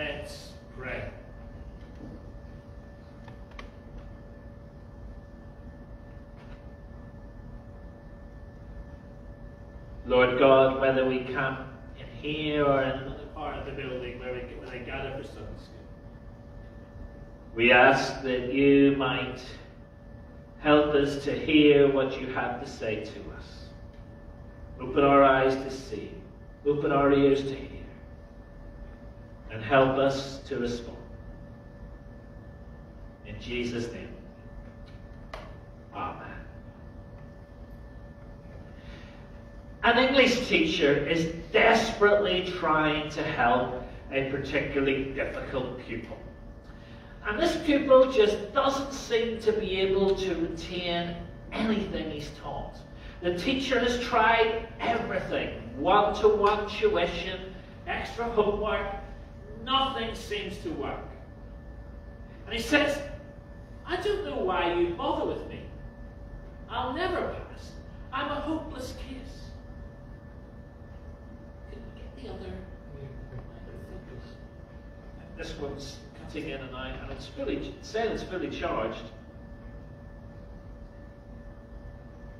Let's pray. Lord God, whether we come in here or in another part of the building where we, gather for Sunday school, we ask that you might help us to hear what you have to say to us. Open our eyes to see, open our ears to hear, help us to respond. In Jesus' name, Amen. An English teacher is desperately trying to help a particularly difficult pupil. And this pupil just doesn't seem to be able to retain anything he's taught. The teacher has tried everything one to one tuition, extra homework, nothing seems to work. And he says, I don't know why you bother with me. I'll never pass. I'm a hopeless case. Can we get the other? This one's cutting in and out, and it's fully, saying it's fully charged.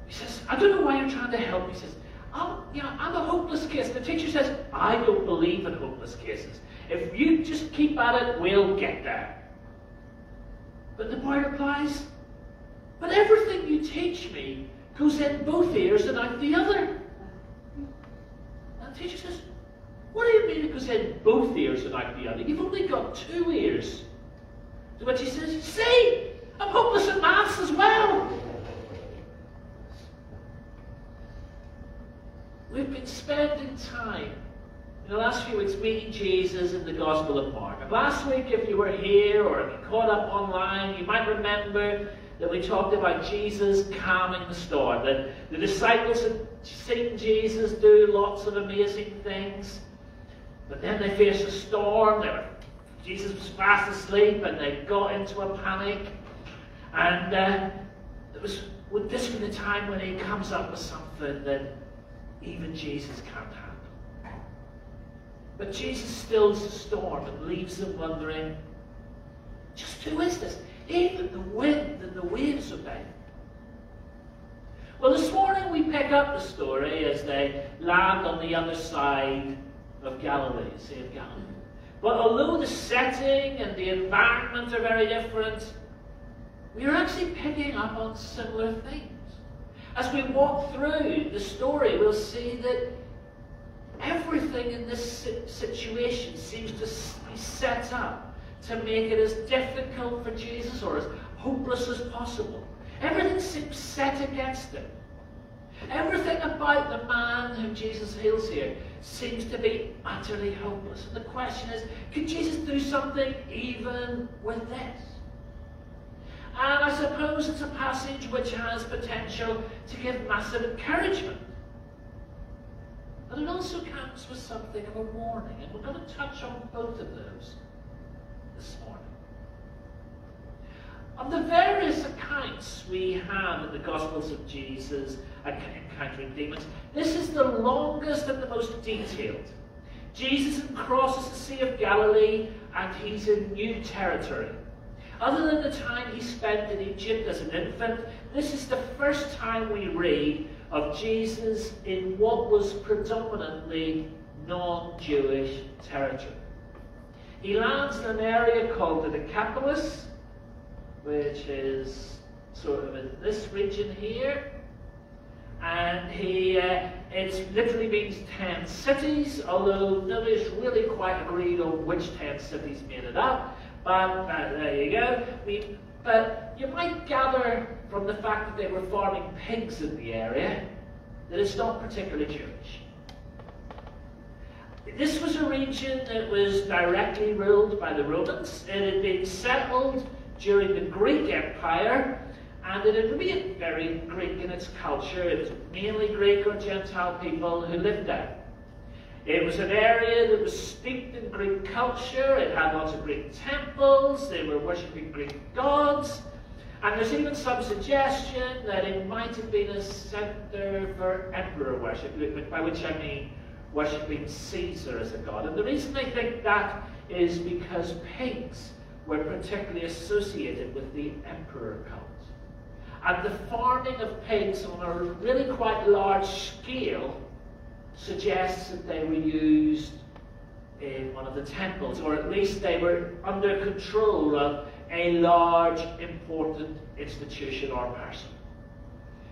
He says, I don't know why you're trying to help. He says, I'm, I'm a hopeless case. The teacher says, I don't believe in hopeless cases. If you just keep at it, we'll get there. But the boy replies, But everything you teach me goes in both ears and out the other. And the teacher says, What do you mean it goes in both ears and out the other? You've only got two ears. To which he says, See, I'm hopeless at maths as well. We've been spending time the last few weeks meeting Jesus in the Gospel of Mark. And last week, if you were here or caught up online, you might remember that we talked about Jesus calming the storm. That the disciples had seen Jesus do lots of amazing things. But then they faced a storm. They Were, Jesus was fast asleep and they got into a panic. And uh, it was would this be the time when he comes up with something that even Jesus can't handle. But Jesus stills the storm and leaves them wondering, just who is this? Even the wind and the waves obey. Well, this morning we pick up the story as they land on the other side of Galilee, Sea of Galilee. But although the setting and the environment are very different, we are actually picking up on similar things. As we walk through the story, we'll see that everything in this situation seems to be set up to make it as difficult for Jesus or as hopeless as possible. Everything seems set against him. Everything about the man whom Jesus heals here seems to be utterly hopeless. And the question is, could Jesus do something even with this? And I suppose it's a passage which has potential to give massive encouragement. But it also comes with something of a warning, and we're going to touch on both of those this morning. Of the various accounts we have in the Gospels of Jesus encountering demons, this is the longest and the most detailed. Jesus crosses the Sea of Galilee and he's in new territory. Other than the time he spent in Egypt as an infant, this is the first time we read of Jesus in what was predominantly non-Jewish territory. He lands in an area called the Decapolis, which is sort of in this region here. And he, uh, it literally means 10 cities, although nobody's really quite agreed on which 10 cities made it up. But uh, there you go. We, but you might gather from the fact that they were farming pigs in the area that it's not particularly Jewish. This was a region that was directly ruled by the Romans. It had been settled during the Greek Empire, and it had remained very Greek in its culture. It was mainly Greek or Gentile people who lived there. It was an area that was steeped in Greek culture. It had lots of Greek temples. They were worshipping Greek gods. And there's even some suggestion that it might have been a center for emperor worship, by which I mean worshipping Caesar as a god. And the reason I think that is because pigs were particularly associated with the emperor cult. And the farming of pigs on a really quite large scale suggests that they were used in one of the temples, or at least they were under control of a large, important institution or person.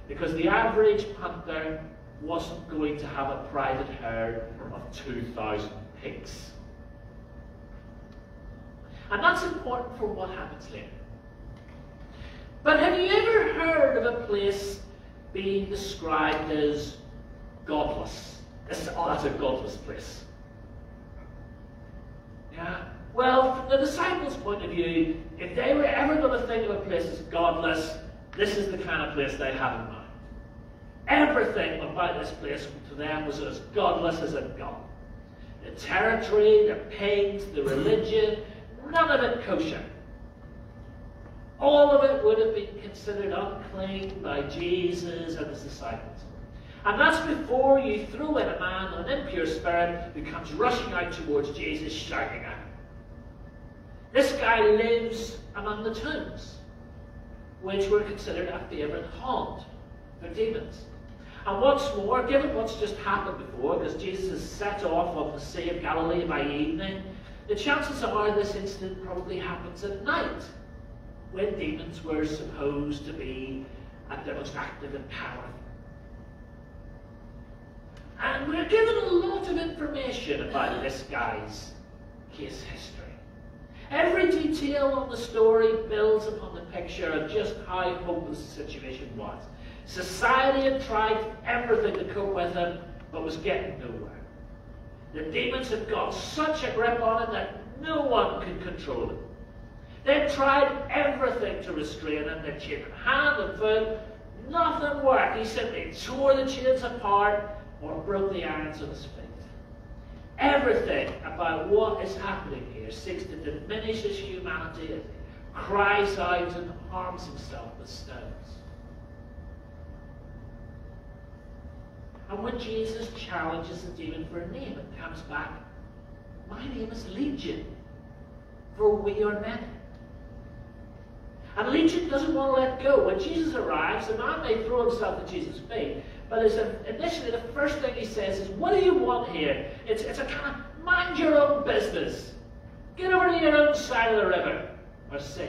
Because the average punter wasn't going to have a private herd of 2,000 pigs. And that's important for what happens later. But have you ever heard of a place being described as godless? oh, that's a godless place. Well, from the disciples' point of view, if they were ever going to think of a place as godless, this is the kind of place they had in mind. Everything about this place to them was as godless as a god. The territory, the paint, the religion, none of it kosher. All of it would have been considered unclean by Jesus and his disciples. And that's before you throw in a man an impure spirit who comes rushing out towards Jesus, shouting at lives among the tombs, which were considered a favourite haunt for demons. And what's more, given what's just happened before, because Jesus set off on the Sea of Galilee by evening, the chances are this incident probably happens at night, when demons were supposed to be at their most active and powerful. And we're given a lot of information about this guy's case history. Every detail on the story builds upon the picture of just how hopeless the situation was. Society had tried everything to cope with him, but was getting nowhere. The demons had got such a grip on him that no one could control him. They tried everything to restrain him. They chained him hand and foot. Nothing worked. He simply tore the chains apart or broke the irons of his feet. Everything about what is happening here seeks to diminish his humanity. Cries out and harms himself with stones. And when Jesus challenges the demon for a name, it comes back, My name is Legion, for we are many. And Legion doesn't want to let go. When Jesus arrives, the man may throw himself at Jesus' feet, but initially the first thing he says is, What do you want here? It's, it's a kind of mind your own business. Get over to your own side of the river, or sea.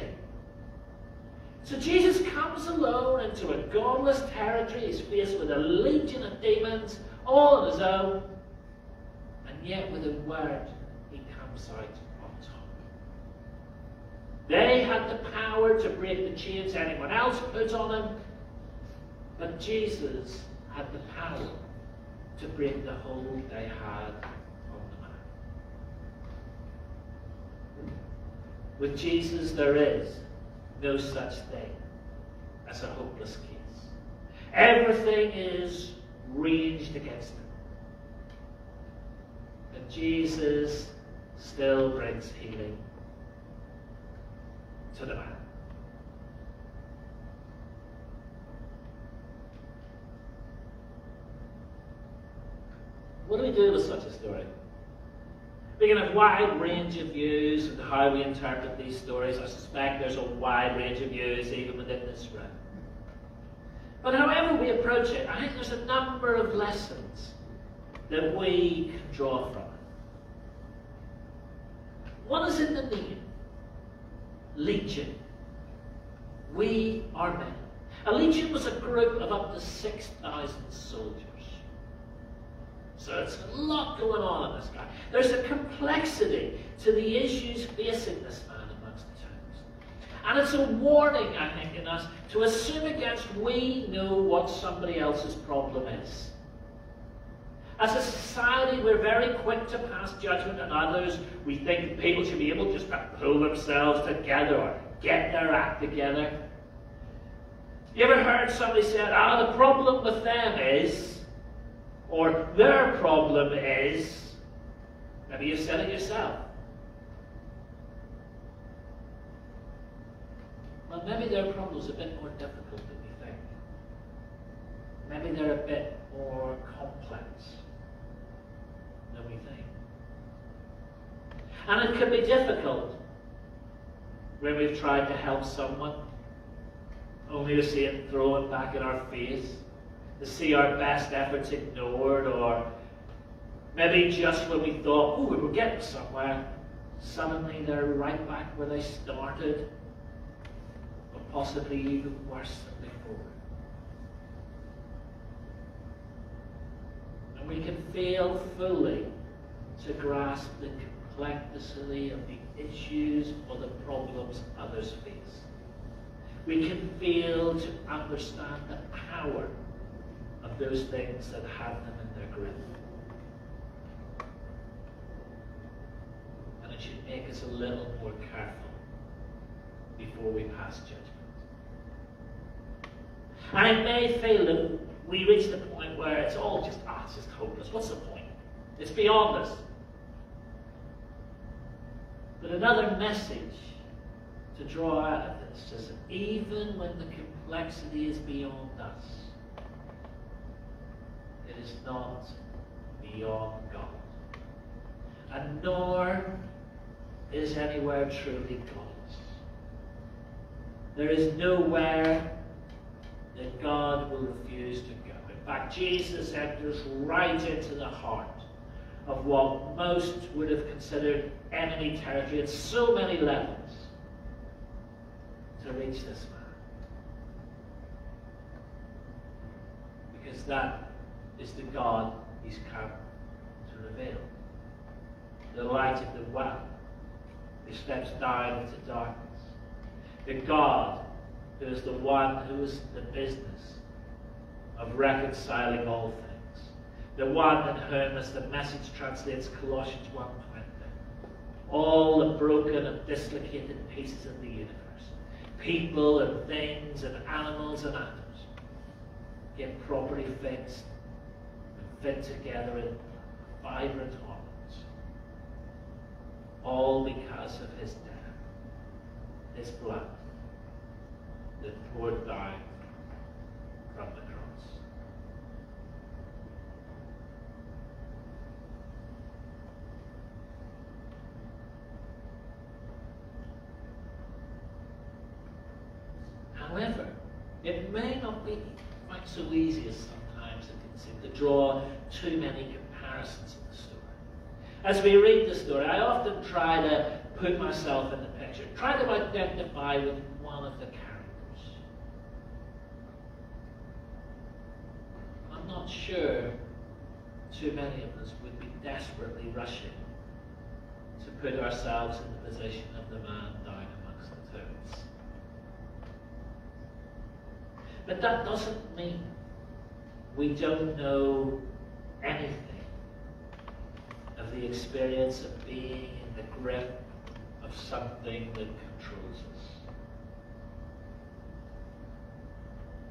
So Jesus comes alone into a godless territory. He's faced with a legion of demons, all on his own. And yet, with a word, he comes out on top. They had the power to break the chains anyone else put on them. But Jesus had the power to break the hold they had on the man. With Jesus, there is no such thing as a hopeless case. Everything is raged against him. But Jesus still brings healing to the man. What do we do with such a story? We can have a wide range of views of how we interpret these stories. I suspect there's a wide range of views even within this room. But however we approach it, I think there's a number of lessons that we can draw from it. One is in the name Legion. We are men. A legion was a group of up to 6,000 soldiers. So there's a lot going on in this guy. There's a complexity to the issues facing this man amongst the tombs. And it's a warning, I think, in us to assume against we know what somebody else's problem is. As a society, we're very quick to pass judgment on others. We think people should be able just to pull themselves together or get their act together. You ever heard somebody say, ah, the problem with them is or their problem is, maybe you said it yourself. Well, maybe their problem is a bit more difficult than we think. Maybe they're a bit more complex than we think. And it can be difficult when we've tried to help someone, only to see it thrown back in our face, to see our best efforts ignored, or maybe just when we thought, oh, we were getting somewhere, suddenly they're right back where they started, or possibly even worse than before. And we can fail fully to grasp the complexity of the issues or the problems others face. We can fail to understand the power of those things that have them in their grip. And it should make us a little more careful before we pass judgment. And it may feel that we reach the point where it's all just, ah, it's just hopeless. What's the point? It's beyond us. But another message to draw out of this is that even when the complexity is beyond us, is not beyond God. And nor is anywhere truly God's. There is nowhere that God will refuse to go. In fact, Jesus enters right into the heart of what most would have considered enemy territory at so many levels to reach this man. Because that is the God he's come to reveal. The light of the world who steps down into darkness. The God who is the one who is the business of reconciling all things the one in whom, as the message translates Colossians 1.20, all the broken and dislocated pieces of the universe, people and things and animals and atoms, get properly fixed fit together in vibrant harmonies. All because of his death, his blood that poured down from the cross. However, it may not be quite so easy as can seem to draw too many comparisons in the story. As we read the story, I often try to put myself in the picture, try to identify with one of the characters. I'm not sure too many of us would be desperately rushing to put ourselves in the position of the man down amongst the tombs. But that doesn't mean we don't know anything of the experience of being in the grip of something that controls us.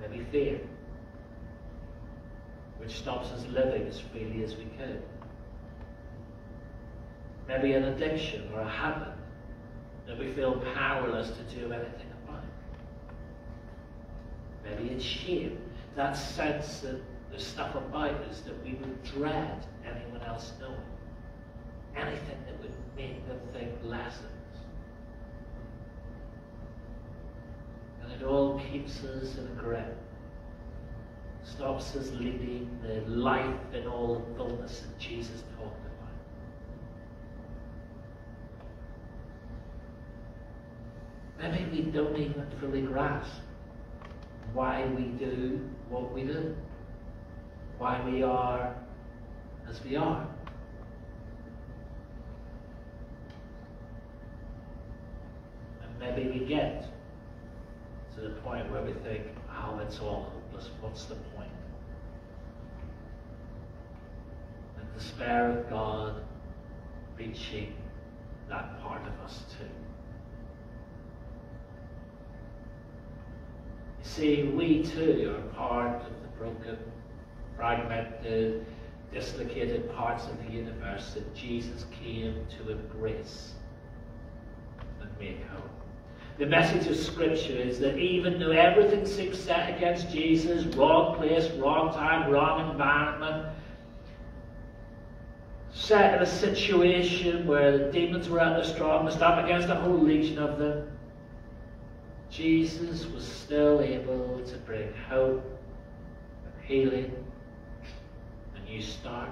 Maybe fear, which stops us living as freely as we could. Maybe an addiction or a habit that we feel powerless to do anything about. Maybe it's shame. That sense that there's stuff about us that we would dread anyone else knowing. Anything that would make them think less of us. And it all keeps us in a grip. Stops us leading the life in all the fullness that Jesus talked about. Maybe we don't even fully grasp why we do what we do, why we are as we are. And maybe we get to the point where we think, oh, it's all hopeless, what's the point? And despair of God reaching that part of us too. See we too are part of the broken, fragmented, dislocated parts of the universe that Jesus came to embrace and make whole. The message of Scripture is that even though everything seems set against Jesus, wrong place, wrong time, wrong environment, set in a situation where the demons were at their strongest, up against a whole legion of them, Jesus was still able to bring hope and healing, a new start,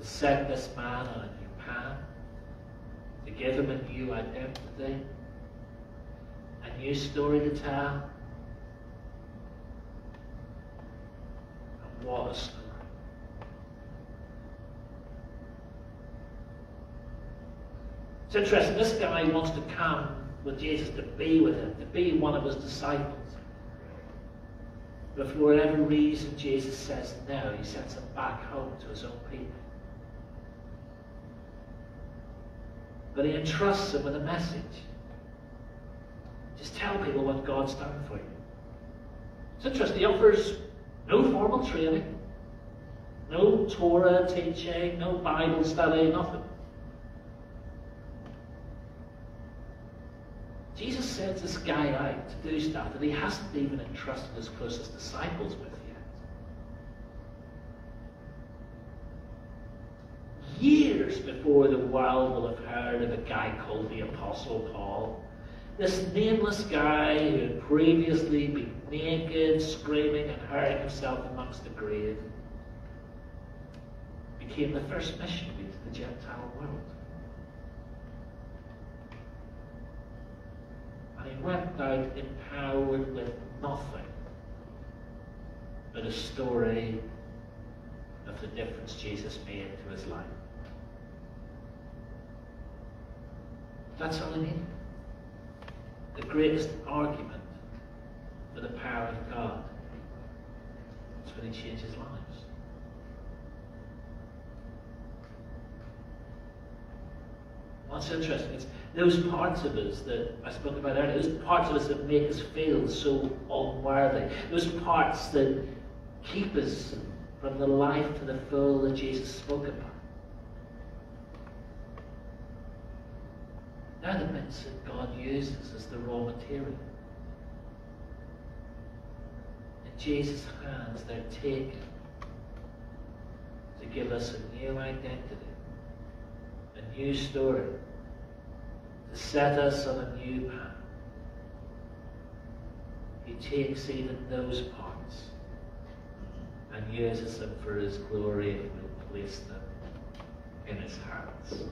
to set this man on a new path, to give him a new identity, a new story to tell. And what a story. It's interesting, this guy wants to come with Jesus, to be with him, to be one of his disciples. But for whatever reason, Jesus says no. He sends him back home to his own people. But he entrusts him with a message. Just tell people what God's done for you. It's interesting. He offers no formal training, no Torah teaching, no Bible study, nothing. Jesus sends this guy out to do stuff that he hasn't even entrusted his closest disciples with yet. Years before the world will have heard of a guy called the Apostle Paul, this nameless guy who had previously been naked, screaming, and hurling himself amongst the grave, became the first missionary to the Gentile world. And he went out empowered with nothing but a story of the difference Jesus made to his life. That's all I needed. The greatest argument for the power of God is when he changed his lives. What's interesting is those parts of us that I spoke about earlier, those parts of us that make us feel so unworthy, those parts that keep us from the life to the full that Jesus spoke about. They're the bits that God uses as the raw material. In Jesus' hands, they're taken to give us a new identity, new story to set us on a new path. He takes even those parts and uses them for His glory and will place them in His hands.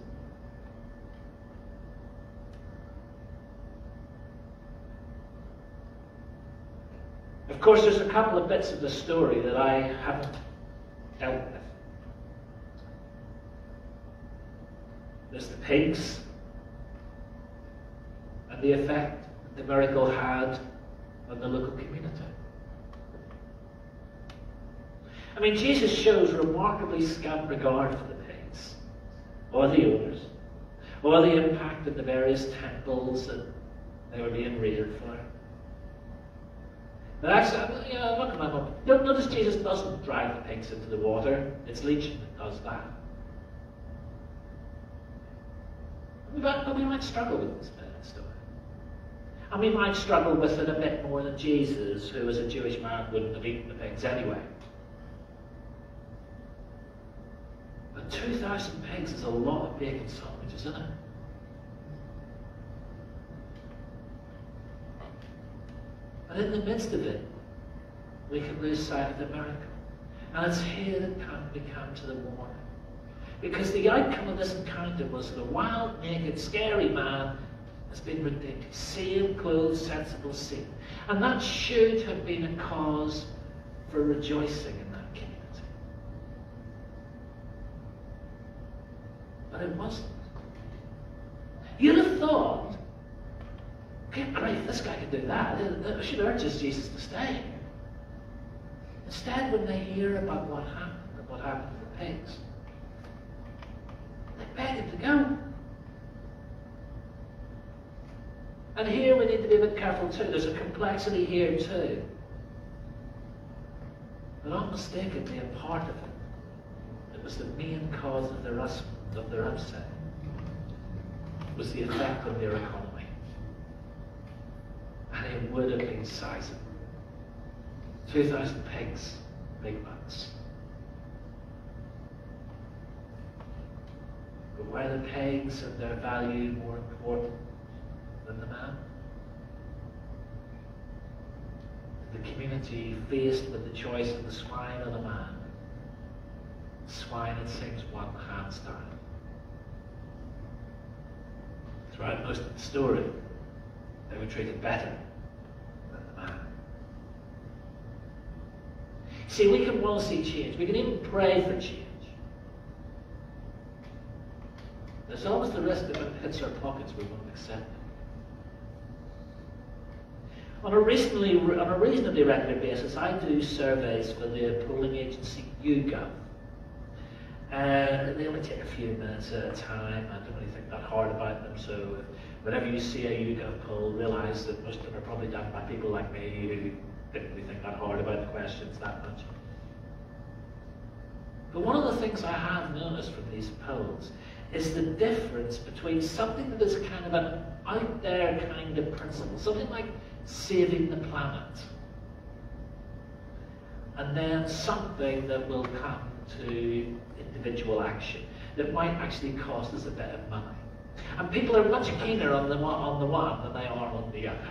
Of course, there's a couple of bits of the story that I haven't dealt with. There's the pigs and the effect the miracle had on the local community. I mean, Jesus shows remarkably scant regard for the pigs, or the owners, or the impact of the various temples that they were being reared for. But actually, know, look at my mum. Notice Jesus doesn't drive the pigs into the water. It's Legion that does that. But we might struggle with this story. And we might struggle with it a bit more than Jesus, who as a Jewish man wouldn't have eaten the pigs anyway. But 2,000 pigs is a lot of bacon sandwiches, isn't it? But in the midst of it, we can lose sight of the miracle. And it's here that we come to the warning. Because the outcome of this encounter was the wild, naked, scary man has been redeemed. Same clothes, sensible scene. And that should have been a cause for rejoicing in that community. But it wasn't. You'd have thought, good grief, this guy can do that. It should urges Jesus to stay. Instead, when they hear about what happened, what happened to the pigs, him go. And here we need to be a bit careful too. There's a complexity here too. But unmistakably a part of it, it was the main cause of their, of their upset, was the effect on their economy. And it would have been sizable. 2,000 pigs, big bucks. Were the pigs and their value more important than the man? The community faced with the choice of the swine or the man. The Swine, it seems, won hands down. Throughout most of the story, they were treated better than the man. See, we can well see change. We can even pray for change. There's always the rest of it hits our pockets, we won't accept it. On a, reasonably, on a reasonably regular basis, I do surveys for the polling agency YouGov. And they only take a few minutes at a time. I don't really think that hard about them. So whenever you see a YouGov poll, realise that most of them are probably done by people like me who didn't really think that hard about the questions that much. But one of the things I have noticed from these polls is the difference between something that is kind of an out there kind of principle, something like saving the planet, and then something that will come to individual action that might actually cost us a bit of money. And people are much keener on the one, on the one than they are on the other.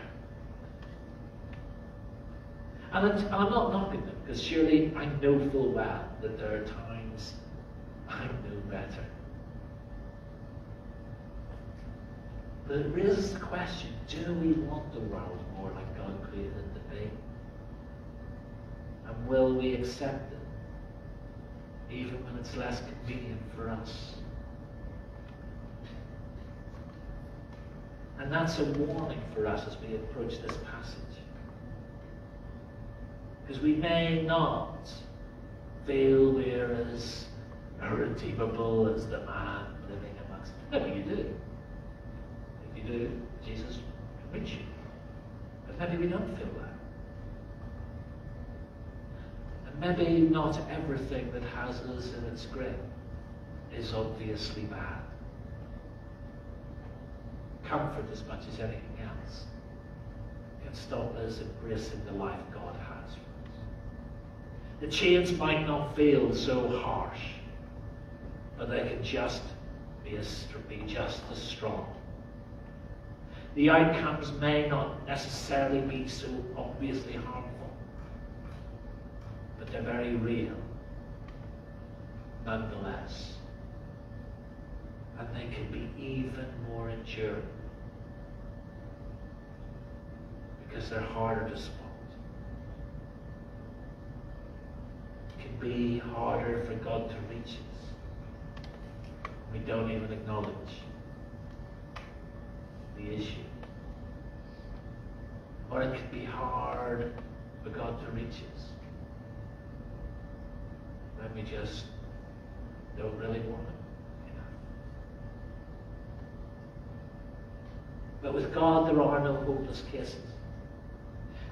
And, and I'm not knocking them, because surely I know full well that there are times I know better. But it raises the question, do we want the world more like God created it to be? And will we accept it, even when it's less convenient for us? And that's a warning for us as we approach this passage. Because we may not feel we're as irredeemable as the man living amongst. Maybe you do you do, Jesus reach you. But maybe we don't feel that. And maybe not everything that has us in its grip is obviously bad. Comfort, as much as anything else, can stop us embracing the life God has for us. The chains might not feel so harsh, but they can just be, be just as strong the outcomes may not necessarily be so obviously harmful, but they're very real nonetheless. And they can be even more enduring because they're harder to spot. It can be harder for God to reach us. We don't even acknowledge the issue. Or it can be hard for God to reach us. When we just don't really want it. But with God, there are no hopeless cases.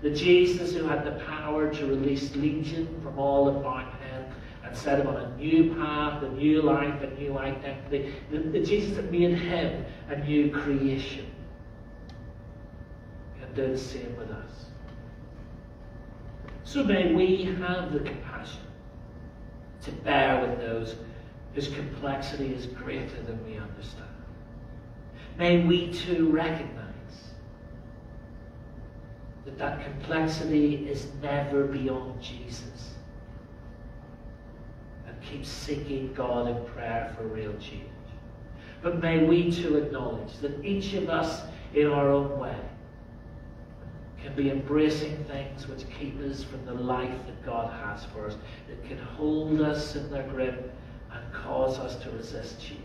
The Jesus who had the power to release Legion from all that bound him and set him on a new path, a new life, a new identity. The, the Jesus that made him a new creation do the same with us. So may we have the compassion to bear with those whose complexity is greater than we understand. May we too recognize that that complexity is never beyond Jesus and keep seeking God in prayer for real change. But may we too acknowledge that each of us in our own way can be embracing things which keep us from the life that God has for us, that can hold us in their grip and cause us to resist change.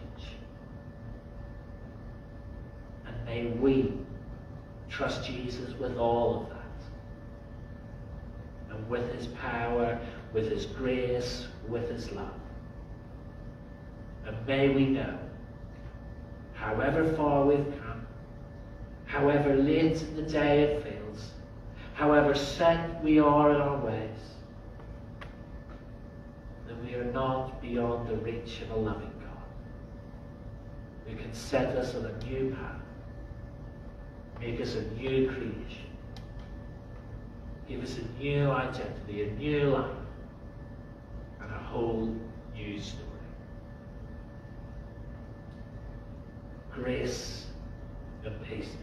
And may we trust Jesus with all of that. And with his power, with his grace, with his love. And may we know, however far we've come, however late in the day it feels, however set we are in our ways, that we are not beyond the reach of a loving God who can set us on a new path, make us a new creation, give us a new identity, a new life, and a whole new story. grace and peace.